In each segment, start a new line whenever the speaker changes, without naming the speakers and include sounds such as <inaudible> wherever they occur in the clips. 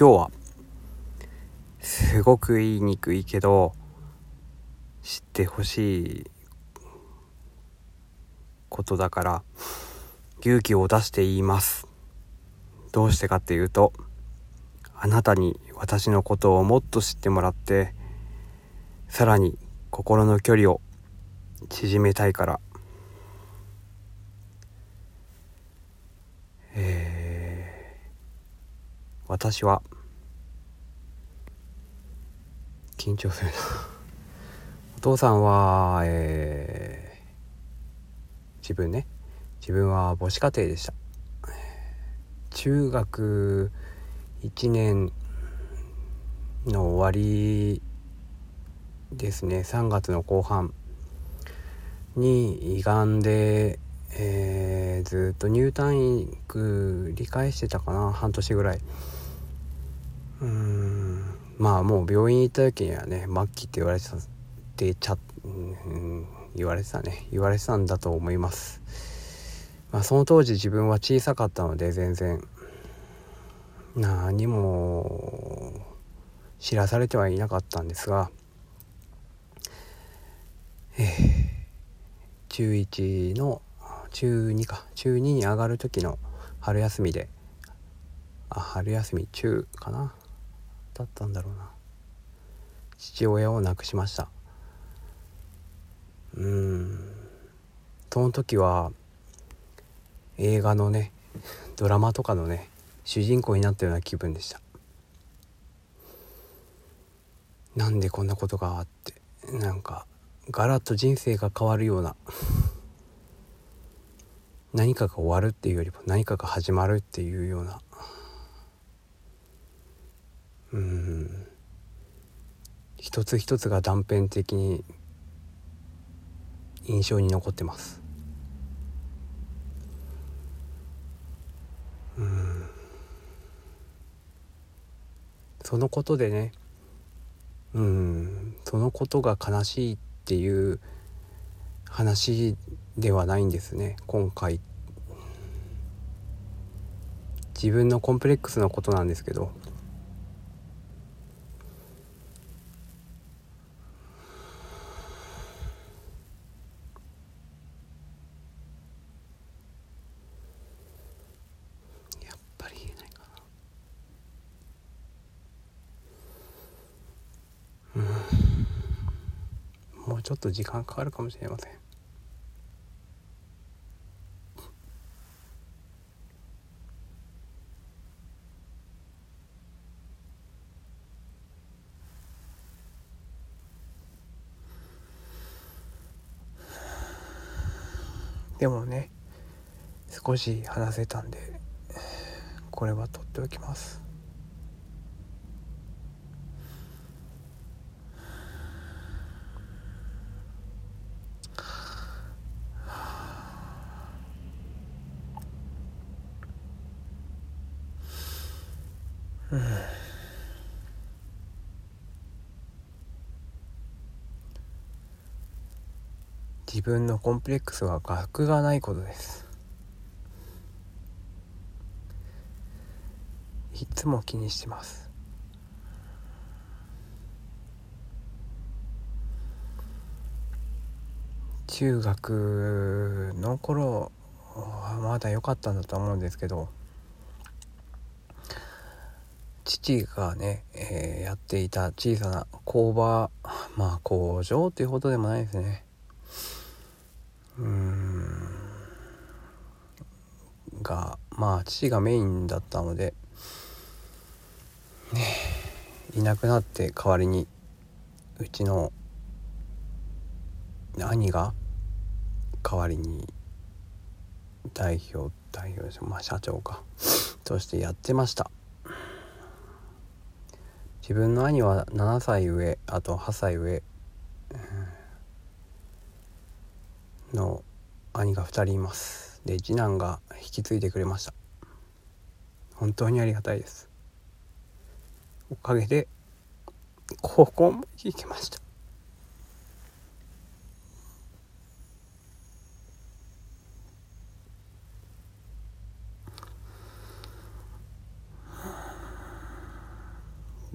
今日はすごく言いにくいけど知ってほしいことだから勇気を出して言います。どうしてかっていうとあなたに私のことをもっと知ってもらってさらに心の距離を縮めたいからえー、私は緊張するな。<laughs> お父さんは、えー、自分ね。自分は母子家庭でした。中学1年の終わりですね。3月の後半に胃がんで、えー、ずっと入退院理解してたかな。半年ぐらい。うん。まあもう病院行った時にはね末期って言われてたってちゃ、うん、言われてたね。言われてたんだと思います。まあその当時自分は小さかったので全然。何も知らされてはいなかったんですが、えー、中1の中2か。中2に上がる時の春休みで。あ春休み中かな。だったんだろうな。父親を亡くしました。うん。その時は映画のねドラマとかのね主人公になったような気分でした。なんでこんなことがあってなんかガラッと人生が変わるような何かが終わるっていうよりも何かが始まるっていうようなうん。一つ一つが断片的に印象に残ってます。うん。そのことでねうん。そのことが悲しいっていう話ではないんですね。今回。自分のコンプレックスのことなんですけどもうちょっと時間かかるかもしれません。でもね少し話せたんでこれは取っておきます。自分のコンプレックスは学がないことです。いつも気にしてます。中学の頃はまだ良かったんだと思うんですけど。父がね、えー、やっていた小さな工場まあ工場っていうほどでもないですね。うん。がまあ父がメインだったのでねいなくなって代わりにうちの兄が代わりに代表代表まあ社長かとしてやってました。自分の兄は7歳上あと8歳上の兄が2人います。で次男が引き継いでくれました。本当にありがたいです。おかげで高校も行きました。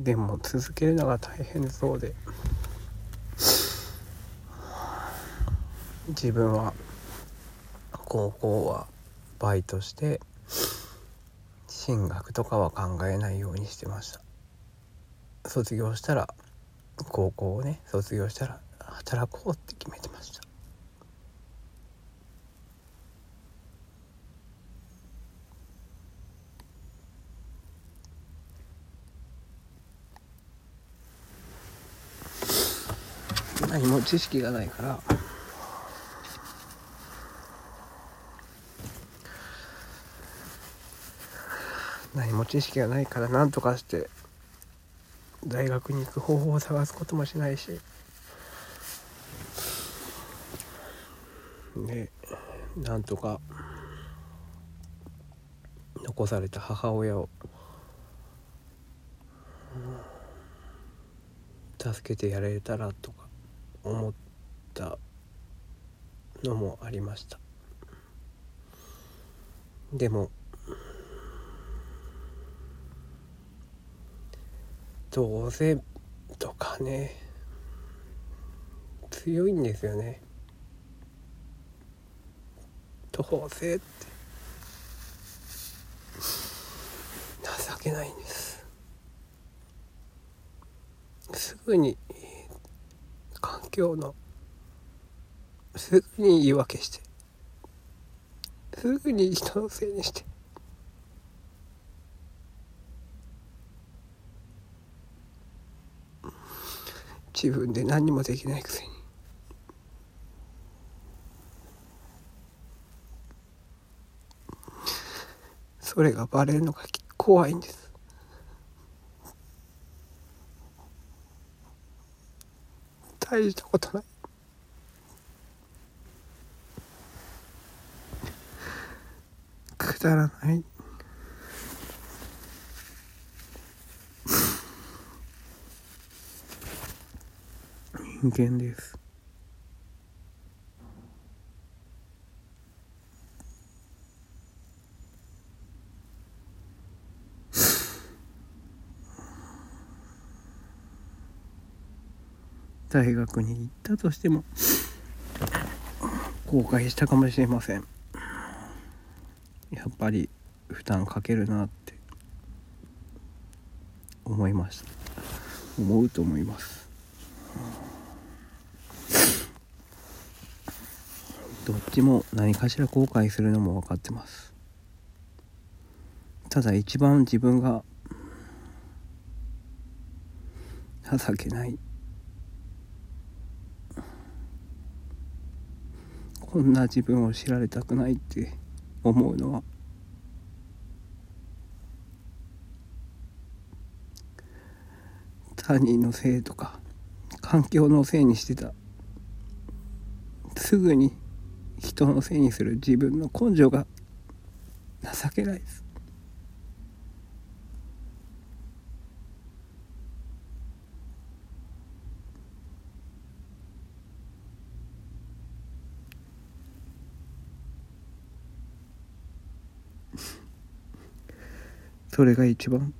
でも続けるのが大変そうで。自分は高校はバイトして進学とかは考えないようにしてました。卒業したら高校をね卒業したら働こうって決めてました。何も知識がないから。何も知識がないから何とかして大学に行く方法を探すこともしないし。でなんとか残された母親を助けてやれたらとか。思ったのもありました。でもどうせとかね強いんですよね。どうせって。情けないんです。すぐに環境のすぐに言い訳してすぐに人のせいにして。自分で何もできないくせに。それがバレるのが怖いんです。大したことない。くだらない。人間です。大学に行ったとしても後悔したかもしれません。やっぱり負担かけるなって思いました。思うと思います。どっちも何かしら後悔するのも分かってます。ただ一番自分が情けないこんな自分を知られたくないって思うのは。他人のせいとか環境のせいにしてた。すぐに人のせいにする自分の根性が情けないです。それが一番？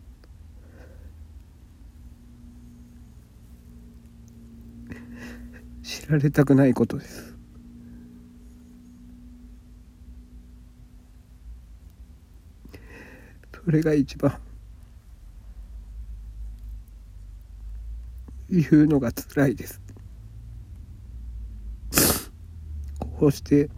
<laughs> 知られたくないことです。それが一番？言うのが辛いです。こうして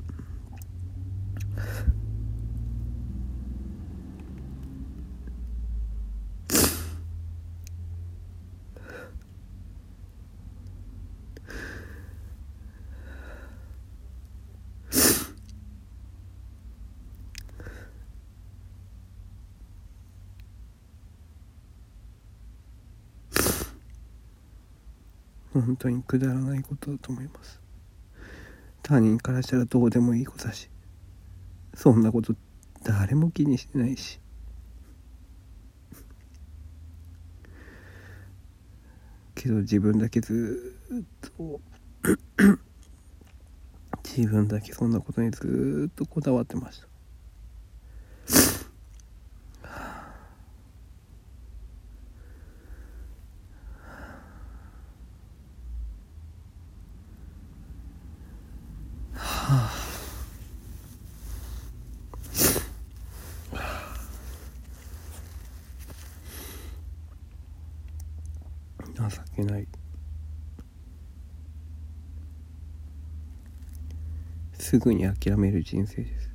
本当にくだらないことだと思います。他人からしたらどうでもいい子だしそんなこと誰も気にしてないし。けど自分だけずっと <clears throat> 自分だけそんなことにずっとこだわってました。情けない。すぐに諦める人生です。